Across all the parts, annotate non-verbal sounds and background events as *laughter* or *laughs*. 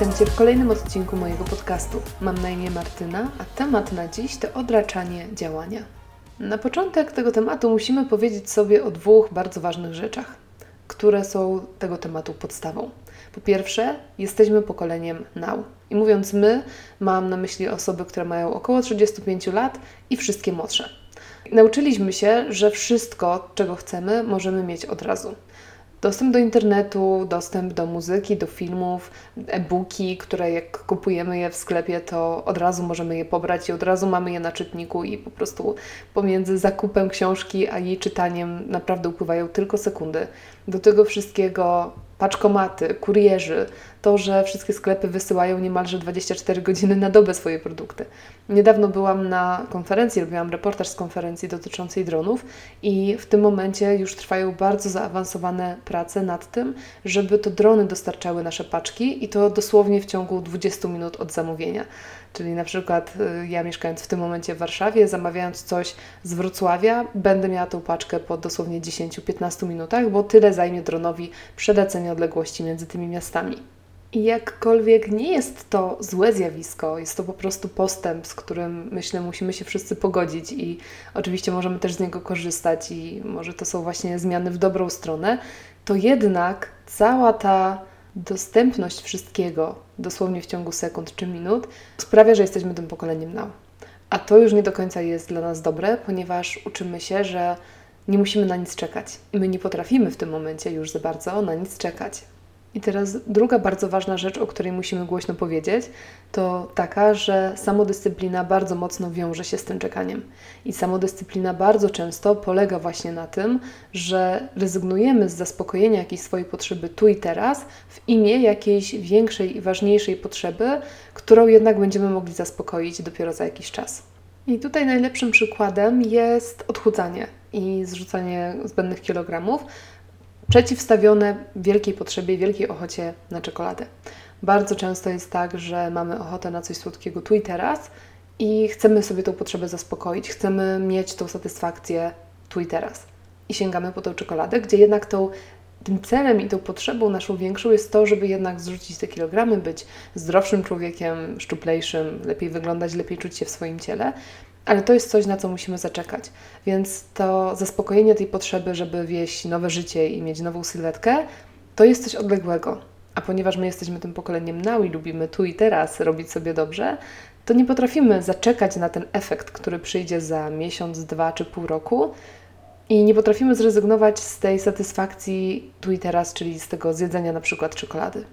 Witam Cię w kolejnym odcinku mojego podcastu. Mam na imię Martyna, a temat na dziś to odraczanie działania. Na początek tego tematu musimy powiedzieć sobie o dwóch bardzo ważnych rzeczach, które są tego tematu podstawą. Po pierwsze, jesteśmy pokoleniem now. I mówiąc my, mam na myśli osoby, które mają około 35 lat i wszystkie młodsze. Nauczyliśmy się, że wszystko, czego chcemy, możemy mieć od razu. Dostęp do internetu, dostęp do muzyki, do filmów, e-booki, które jak kupujemy je w sklepie, to od razu możemy je pobrać i od razu mamy je na czytniku i po prostu pomiędzy zakupem książki a jej czytaniem naprawdę upływają tylko sekundy. Do tego wszystkiego paczkomaty, kurierzy, to, że wszystkie sklepy wysyłają niemalże 24 godziny na dobę swoje produkty. Niedawno byłam na konferencji, robiłam reportaż z konferencji dotyczącej dronów i w tym momencie już trwają bardzo zaawansowane prace nad tym, żeby to drony dostarczały nasze paczki i to dosłownie w ciągu 20 minut od zamówienia. Czyli na przykład y, ja mieszkając w tym momencie w Warszawie, zamawiając coś z Wrocławia, będę miała tą paczkę po dosłownie 10-15 minutach, bo tyle zajmie dronowi przelecenie odległości między tymi miastami. I jakkolwiek nie jest to złe zjawisko, jest to po prostu postęp, z którym myślę musimy się wszyscy pogodzić i oczywiście możemy też z niego korzystać i może to są właśnie zmiany w dobrą stronę, to jednak cała ta dostępność wszystkiego dosłownie w ciągu sekund czy minut sprawia, że jesteśmy tym pokoleniem now. A to już nie do końca jest dla nas dobre, ponieważ uczymy się, że nie musimy na nic czekać. My nie potrafimy w tym momencie już za bardzo na nic czekać. I teraz druga bardzo ważna rzecz, o której musimy głośno powiedzieć, to taka, że samodyscyplina bardzo mocno wiąże się z tym czekaniem. I samodyscyplina bardzo często polega właśnie na tym, że rezygnujemy z zaspokojenia jakiejś swojej potrzeby tu i teraz w imię jakiejś większej i ważniejszej potrzeby, którą jednak będziemy mogli zaspokoić dopiero za jakiś czas. I tutaj najlepszym przykładem jest odchudzanie i zrzucanie zbędnych kilogramów, przeciwstawione wielkiej potrzebie, wielkiej ochocie na czekoladę. Bardzo często jest tak, że mamy ochotę na coś słodkiego tu i teraz i chcemy sobie tą potrzebę zaspokoić, chcemy mieć tą satysfakcję tu i teraz. I sięgamy po tą czekoladę, gdzie jednak tą, tym celem i tą potrzebą naszą większą jest to, żeby jednak zrzucić te kilogramy, być zdrowszym człowiekiem, szczuplejszym, lepiej wyglądać, lepiej czuć się w swoim ciele. Ale to jest coś, na co musimy zaczekać. Więc to zaspokojenie tej potrzeby, żeby wieść nowe życie i mieć nową sylwetkę, to jest coś odległego. A ponieważ my jesteśmy tym pokoleniem now i lubimy tu i teraz robić sobie dobrze, to nie potrafimy zaczekać na ten efekt, który przyjdzie za miesiąc, dwa czy pół roku. I nie potrafimy zrezygnować z tej satysfakcji tu i teraz, czyli z tego zjedzenia na przykład czekolady.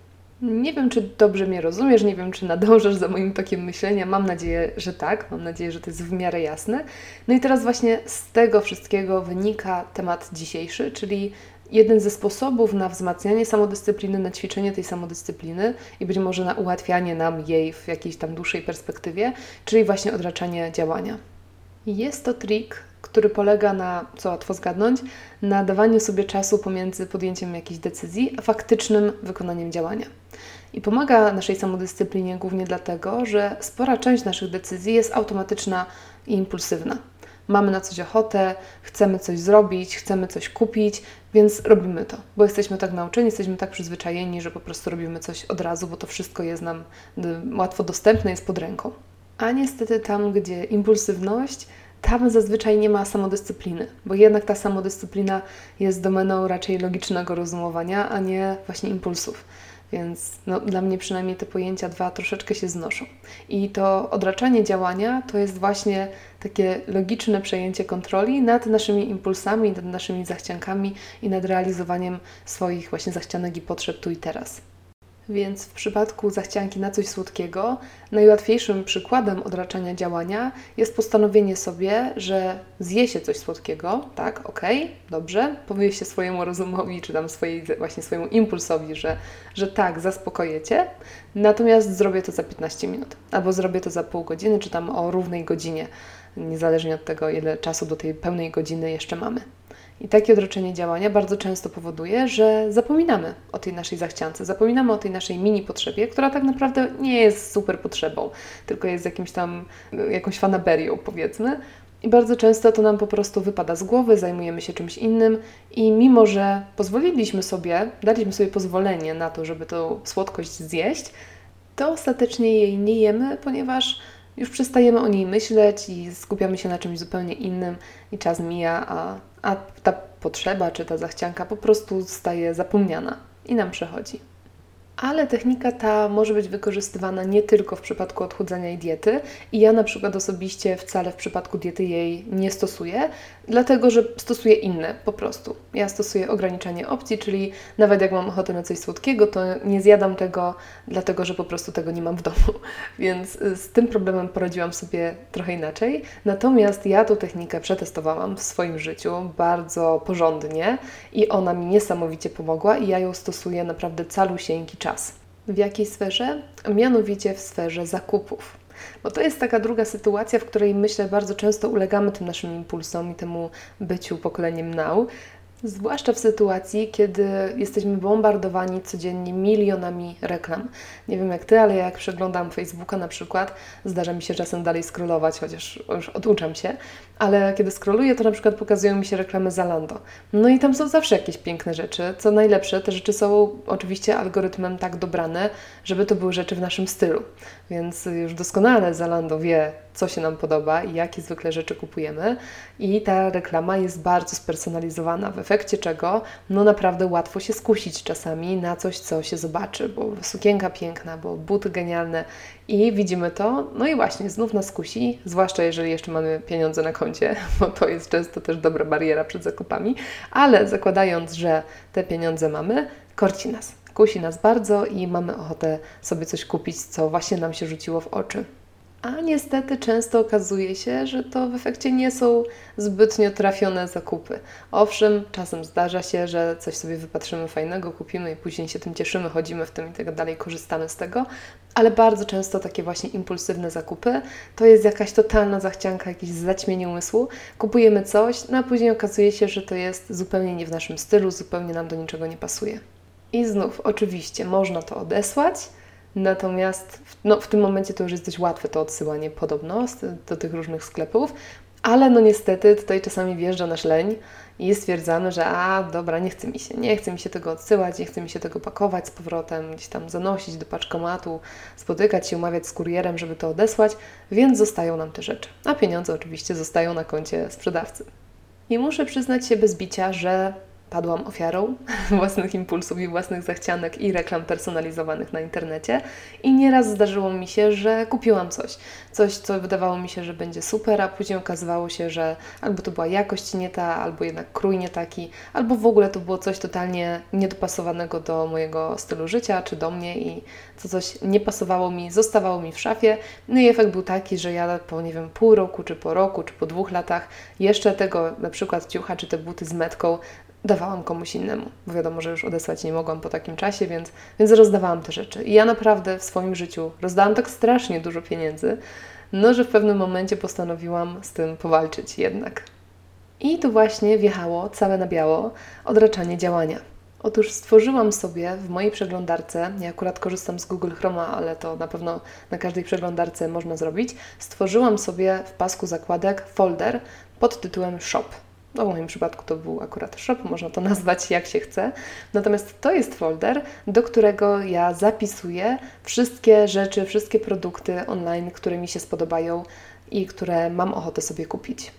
Nie wiem, czy dobrze mnie rozumiesz, nie wiem, czy nadążasz za moim tokiem myślenia. Mam nadzieję, że tak. Mam nadzieję, że to jest w miarę jasne. No i teraz właśnie z tego wszystkiego wynika temat dzisiejszy, czyli jeden ze sposobów na wzmacnianie samodyscypliny, na ćwiczenie tej samodyscypliny i być może na ułatwianie nam jej w jakiejś tam dłuższej perspektywie, czyli właśnie odraczanie działania. Jest to trik, który polega na, co łatwo zgadnąć, na dawaniu sobie czasu pomiędzy podjęciem jakiejś decyzji, a faktycznym wykonaniem działania. I pomaga naszej samodyscyplinie głównie dlatego, że spora część naszych decyzji jest automatyczna i impulsywna. Mamy na coś ochotę, chcemy coś zrobić, chcemy coś kupić, więc robimy to, bo jesteśmy tak nauczeni, jesteśmy tak przyzwyczajeni, że po prostu robimy coś od razu, bo to wszystko jest nam y, łatwo dostępne, jest pod ręką. A niestety tam, gdzie impulsywność tam zazwyczaj nie ma samodyscypliny, bo jednak ta samodyscyplina jest domeną raczej logicznego rozumowania, a nie właśnie impulsów. Więc no, dla mnie przynajmniej te pojęcia dwa troszeczkę się znoszą. I to odraczanie działania to jest właśnie takie logiczne przejęcie kontroli nad naszymi impulsami, nad naszymi zachciankami i nad realizowaniem swoich właśnie zachcianek i potrzeb tu i teraz. Więc w przypadku zachcianki na coś słodkiego, najłatwiejszym przykładem odraczania działania jest postanowienie sobie, że zje się coś słodkiego, tak, okej, okay, dobrze, powie się swojemu rozumowi, czy tam swojej, właśnie swojemu impulsowi, że, że tak, zaspokoję Cię, natomiast zrobię to za 15 minut, albo zrobię to za pół godziny, czy tam o równej godzinie, niezależnie od tego, ile czasu do tej pełnej godziny jeszcze mamy. I takie odroczenie działania bardzo często powoduje, że zapominamy o tej naszej zachciance, zapominamy o tej naszej mini potrzebie, która tak naprawdę nie jest super potrzebą, tylko jest jakimś tam, jakąś fanaberią powiedzmy. I bardzo często to nam po prostu wypada z głowy, zajmujemy się czymś innym i mimo, że pozwoliliśmy sobie, daliśmy sobie pozwolenie na to, żeby tą słodkość zjeść, to ostatecznie jej nie jemy, ponieważ już przestajemy o niej myśleć i skupiamy się na czymś zupełnie innym i czas mija, a, a ta potrzeba czy ta zachcianka po prostu staje zapomniana i nam przechodzi ale technika ta może być wykorzystywana nie tylko w przypadku odchudzania i diety. I ja na przykład osobiście wcale w przypadku diety jej nie stosuję, dlatego że stosuję inne po prostu. Ja stosuję ograniczanie opcji, czyli nawet jak mam ochotę na coś słodkiego, to nie zjadam tego, dlatego że po prostu tego nie mam w domu. *laughs* Więc y, z tym problemem poradziłam sobie trochę inaczej. Natomiast ja tą technikę przetestowałam w swoim życiu bardzo porządnie i ona mi niesamowicie pomogła i ja ją stosuję naprawdę calusieńki czas czas. W jakiej sferze? Mianowicie w sferze zakupów. Bo to jest taka druga sytuacja, w której myślę bardzo często ulegamy tym naszym impulsom i temu byciu pokoleniem now, Zwłaszcza w sytuacji, kiedy jesteśmy bombardowani codziennie milionami reklam. Nie wiem jak ty, ale jak przeglądam Facebooka na przykład, zdarza mi się czasem dalej scrollować, chociaż już oduczam się, ale kiedy scrolluję, to na przykład pokazują mi się reklamy Zalando. No i tam są zawsze jakieś piękne rzeczy. Co najlepsze, te rzeczy są oczywiście algorytmem tak dobrane, żeby to były rzeczy w naszym stylu. Więc już doskonale Zalando wie, co się nam podoba i jakie zwykle rzeczy kupujemy. I ta reklama jest bardzo spersonalizowana, w efekcie czego no naprawdę łatwo się skusić czasami na coś, co się zobaczy, bo sukienka piękna, bo buty genialne i widzimy to, no i właśnie znów nas kusi, zwłaszcza jeżeli jeszcze mamy pieniądze na koncie, *laughs* bo to jest często też dobra bariera przed zakupami, ale zakładając, że te pieniądze mamy, korci nas. Kusi nas bardzo i mamy ochotę sobie coś kupić, co właśnie nam się rzuciło w oczy. A niestety często okazuje się, że to w efekcie nie są zbytnio trafione zakupy. Owszem, czasem zdarza się, że coś sobie wypatrzymy fajnego, kupimy i później się tym cieszymy, chodzimy w tym i tak dalej, korzystamy z tego, ale bardzo często takie właśnie impulsywne zakupy to jest jakaś totalna zachcianka, jakieś zaćmienie umysłu. Kupujemy coś, no a później okazuje się, że to jest zupełnie nie w naszym stylu, zupełnie nam do niczego nie pasuje. I znów, oczywiście, można to odesłać, Natomiast no, w tym momencie to już jest dość łatwe to odsyłanie podobno do tych różnych sklepów, ale no niestety tutaj czasami wjeżdża nasz leń i stwierdzamy, że a dobra, nie chce mi się, nie chce mi się tego odsyłać, nie chce mi się tego pakować z powrotem, gdzieś tam zanosić do paczkomatu, spotykać się, umawiać z kurierem, żeby to odesłać, więc zostają nam te rzeczy. A pieniądze oczywiście zostają na koncie sprzedawcy. I muszę przyznać się bez bicia, że padłam ofiarą *laughs* własnych impulsów i własnych zachcianek i reklam personalizowanych na internecie. I nieraz zdarzyło mi się, że kupiłam coś. Coś, co wydawało mi się, że będzie super, a później okazywało się, że albo to była jakość nie ta, albo jednak krój nie taki, albo w ogóle to było coś totalnie niedopasowanego do mojego stylu życia czy do mnie i to coś nie pasowało mi, zostawało mi w szafie. No i efekt był taki, że ja po, nie wiem, pół roku, czy po roku, czy po dwóch latach jeszcze tego na przykład ciucha, czy te buty z metką dawałam komuś innemu, bo wiadomo, że już odesłać nie mogłam po takim czasie, więc, więc rozdawałam te rzeczy. I ja naprawdę w swoim życiu rozdałam tak strasznie dużo pieniędzy, no że w pewnym momencie postanowiłam z tym powalczyć jednak. I tu właśnie wjechało całe na biało odraczanie działania. Otóż stworzyłam sobie w mojej przeglądarce, ja akurat korzystam z Google Chroma, ale to na pewno na każdej przeglądarce można zrobić, stworzyłam sobie w pasku zakładek folder pod tytułem Shop. No w moim przypadku to był akurat shop, można to nazwać jak się chce. Natomiast to jest folder, do którego ja zapisuję wszystkie rzeczy, wszystkie produkty online, które mi się spodobają i które mam ochotę sobie kupić.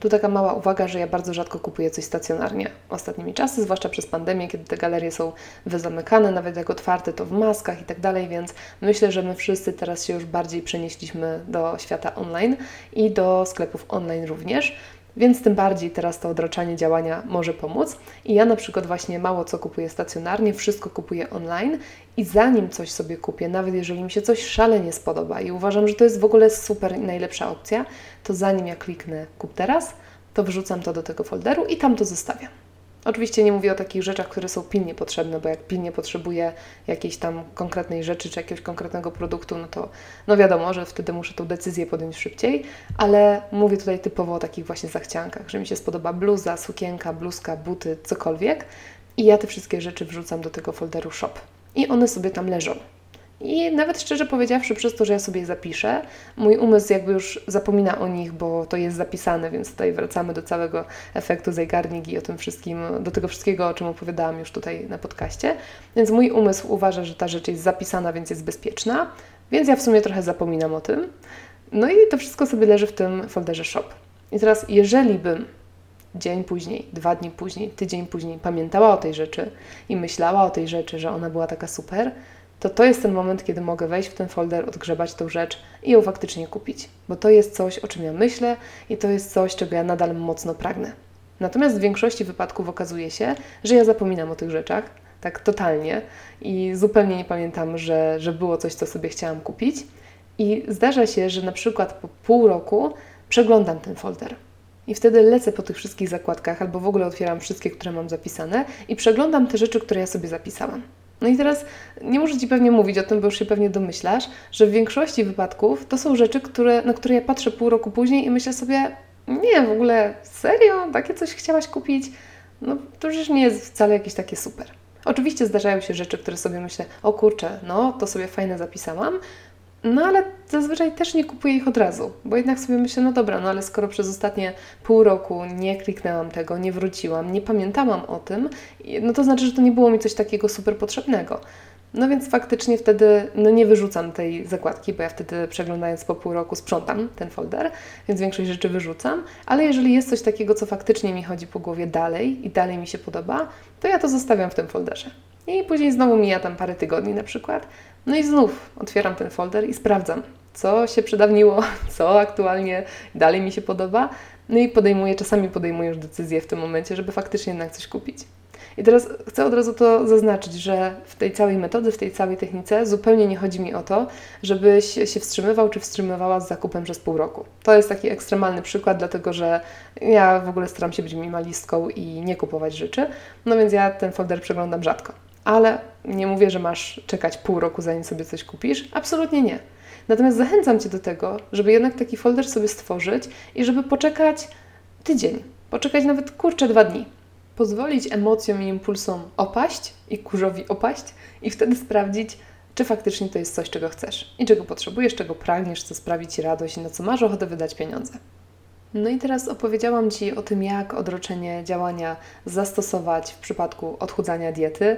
Tu taka mała uwaga, że ja bardzo rzadko kupuję coś stacjonarnie ostatnimi czasy, zwłaszcza przez pandemię, kiedy te galerie są wyzamykane, nawet jak otwarte, to w maskach i tak dalej, więc myślę, że my wszyscy teraz się już bardziej przenieśliśmy do świata online i do sklepów online również. Więc tym bardziej teraz to odraczanie działania może pomóc. I ja na przykład właśnie mało co kupuję stacjonarnie, wszystko kupuję online i zanim coś sobie kupię, nawet jeżeli mi się coś szalenie spodoba i uważam, że to jest w ogóle super najlepsza opcja, to zanim ja kliknę kup teraz, to wrzucam to do tego folderu i tam to zostawiam. Oczywiście nie mówię o takich rzeczach, które są pilnie potrzebne, bo jak pilnie potrzebuję jakiejś tam konkretnej rzeczy czy jakiegoś konkretnego produktu, no to no wiadomo, że wtedy muszę tą decyzję podjąć szybciej, ale mówię tutaj typowo o takich właśnie zachciankach, że mi się spodoba bluza, sukienka, bluzka, buty, cokolwiek i ja te wszystkie rzeczy wrzucam do tego folderu shop i one sobie tam leżą. I nawet szczerze powiedziawszy, przez to, że ja sobie je zapiszę, mój umysł jakby już zapomina o nich, bo to jest zapisane, więc tutaj wracamy do całego efektu zajgarnik i o tym wszystkim, do tego wszystkiego, o czym opowiadałam już tutaj na podcaście. Więc mój umysł uważa, że ta rzecz jest zapisana, więc jest bezpieczna, więc ja w sumie trochę zapominam o tym. No i to wszystko sobie leży w tym folderze shop. I teraz, jeżeli bym dzień później, dwa dni później, tydzień później pamiętała o tej rzeczy i myślała o tej rzeczy, że ona była taka super, to to jest ten moment, kiedy mogę wejść w ten folder, odgrzebać tą rzecz i ją faktycznie kupić. Bo to jest coś, o czym ja myślę i to jest coś, czego ja nadal mocno pragnę. Natomiast w większości wypadków okazuje się, że ja zapominam o tych rzeczach, tak totalnie i zupełnie nie pamiętam, że, że było coś, co sobie chciałam kupić. I zdarza się, że na przykład po pół roku przeglądam ten folder. I wtedy lecę po tych wszystkich zakładkach, albo w ogóle otwieram wszystkie, które mam zapisane i przeglądam te rzeczy, które ja sobie zapisałam. No i teraz nie muszę Ci pewnie mówić o tym, bo już się pewnie domyślasz, że w większości wypadków to są rzeczy, które, na które ja patrzę pół roku później i myślę sobie, nie, w ogóle serio, takie coś chciałaś kupić? No to już nie jest wcale jakieś takie super. Oczywiście zdarzają się rzeczy, które sobie myślę, o kurczę, no to sobie fajne zapisałam, no ale zazwyczaj też nie kupuję ich od razu, bo jednak sobie myślę, no dobra, no ale skoro przez ostatnie pół roku nie kliknęłam tego, nie wróciłam, nie pamiętałam o tym, no to znaczy, że to nie było mi coś takiego super potrzebnego. No więc faktycznie wtedy no nie wyrzucam tej zakładki, bo ja wtedy przeglądając po pół roku sprzątam ten folder, więc większość rzeczy wyrzucam, ale jeżeli jest coś takiego, co faktycznie mi chodzi po głowie dalej i dalej mi się podoba, to ja to zostawiam w tym folderze. I później znowu mija tam parę tygodni na przykład no i znów otwieram ten folder i sprawdzam, co się przedawniło, *laughs* co aktualnie dalej mi się podoba. No i podejmuję, czasami podejmuję już decyzję w tym momencie, żeby faktycznie jednak coś kupić. I teraz chcę od razu to zaznaczyć, że w tej całej metody, w tej całej technice zupełnie nie chodzi mi o to, żebyś się wstrzymywał czy wstrzymywała z zakupem przez pół roku. To jest taki ekstremalny przykład, dlatego że ja w ogóle staram się być minimalistką i nie kupować rzeczy, no więc ja ten folder przeglądam rzadko ale nie mówię, że masz czekać pół roku, zanim sobie coś kupisz. Absolutnie nie. Natomiast zachęcam Cię do tego, żeby jednak taki folder sobie stworzyć i żeby poczekać tydzień, poczekać nawet kurczę dwa dni. Pozwolić emocjom i impulsom opaść i kurzowi opaść i wtedy sprawdzić, czy faktycznie to jest coś, czego chcesz i czego potrzebujesz, czego pragniesz, co sprawi Ci radość i na co masz ochotę wydać pieniądze. No i teraz opowiedziałam Ci o tym, jak odroczenie działania zastosować w przypadku odchudzania diety.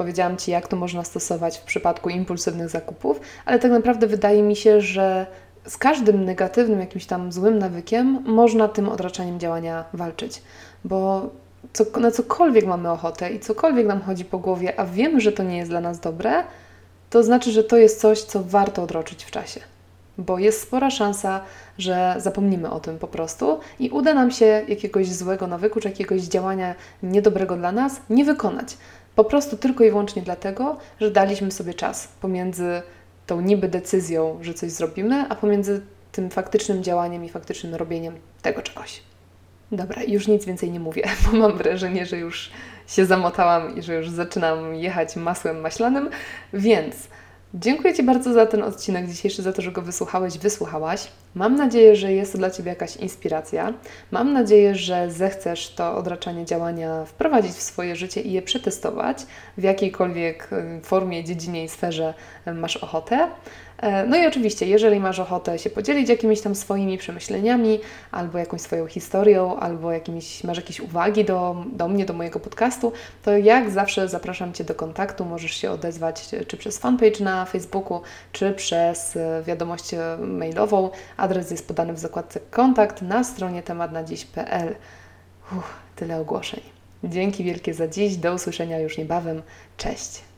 Powiedziałam Ci, jak to można stosować w przypadku impulsywnych zakupów, ale tak naprawdę wydaje mi się, że z każdym negatywnym, jakimś tam złym nawykiem można tym odraczaniem działania walczyć, bo co, na cokolwiek mamy ochotę i cokolwiek nam chodzi po głowie, a wiemy, że to nie jest dla nas dobre, to znaczy, że to jest coś, co warto odroczyć w czasie. Bo jest spora szansa, że zapomnimy o tym po prostu i uda nam się jakiegoś złego nawyku czy jakiegoś działania niedobrego dla nas nie wykonać. Po prostu tylko i wyłącznie dlatego, że daliśmy sobie czas pomiędzy tą niby decyzją, że coś zrobimy, a pomiędzy tym faktycznym działaniem i faktycznym robieniem tego czegoś. Dobra, już nic więcej nie mówię, bo mam wrażenie, że już się zamotałam i że już zaczynam jechać masłem maślanym, więc Dziękuję Ci bardzo za ten odcinek dzisiejszy, za to, że go wysłuchałeś, wysłuchałaś. Mam nadzieję, że jest to dla Ciebie jakaś inspiracja. Mam nadzieję, że zechcesz to odraczanie działania wprowadzić w swoje życie i je przetestować w jakiejkolwiek y, formie, dziedzinie i sferze y, masz ochotę. E, no i oczywiście, jeżeli masz ochotę się podzielić jakimiś tam swoimi przemyśleniami, albo jakąś swoją historią, albo jakimiś, masz jakieś uwagi do, do mnie, do mojego podcastu, to jak zawsze zapraszam Cię do kontaktu. Możesz się odezwać czy przez fanpage na Facebooku, czy przez e, wiadomość mailową. Adres jest podany w zakładce kontakt na stronie tematnadziś.pl. Uff, tyle ogłoszeń. Dzięki wielkie za dziś. Do usłyszenia już niebawem. Cześć.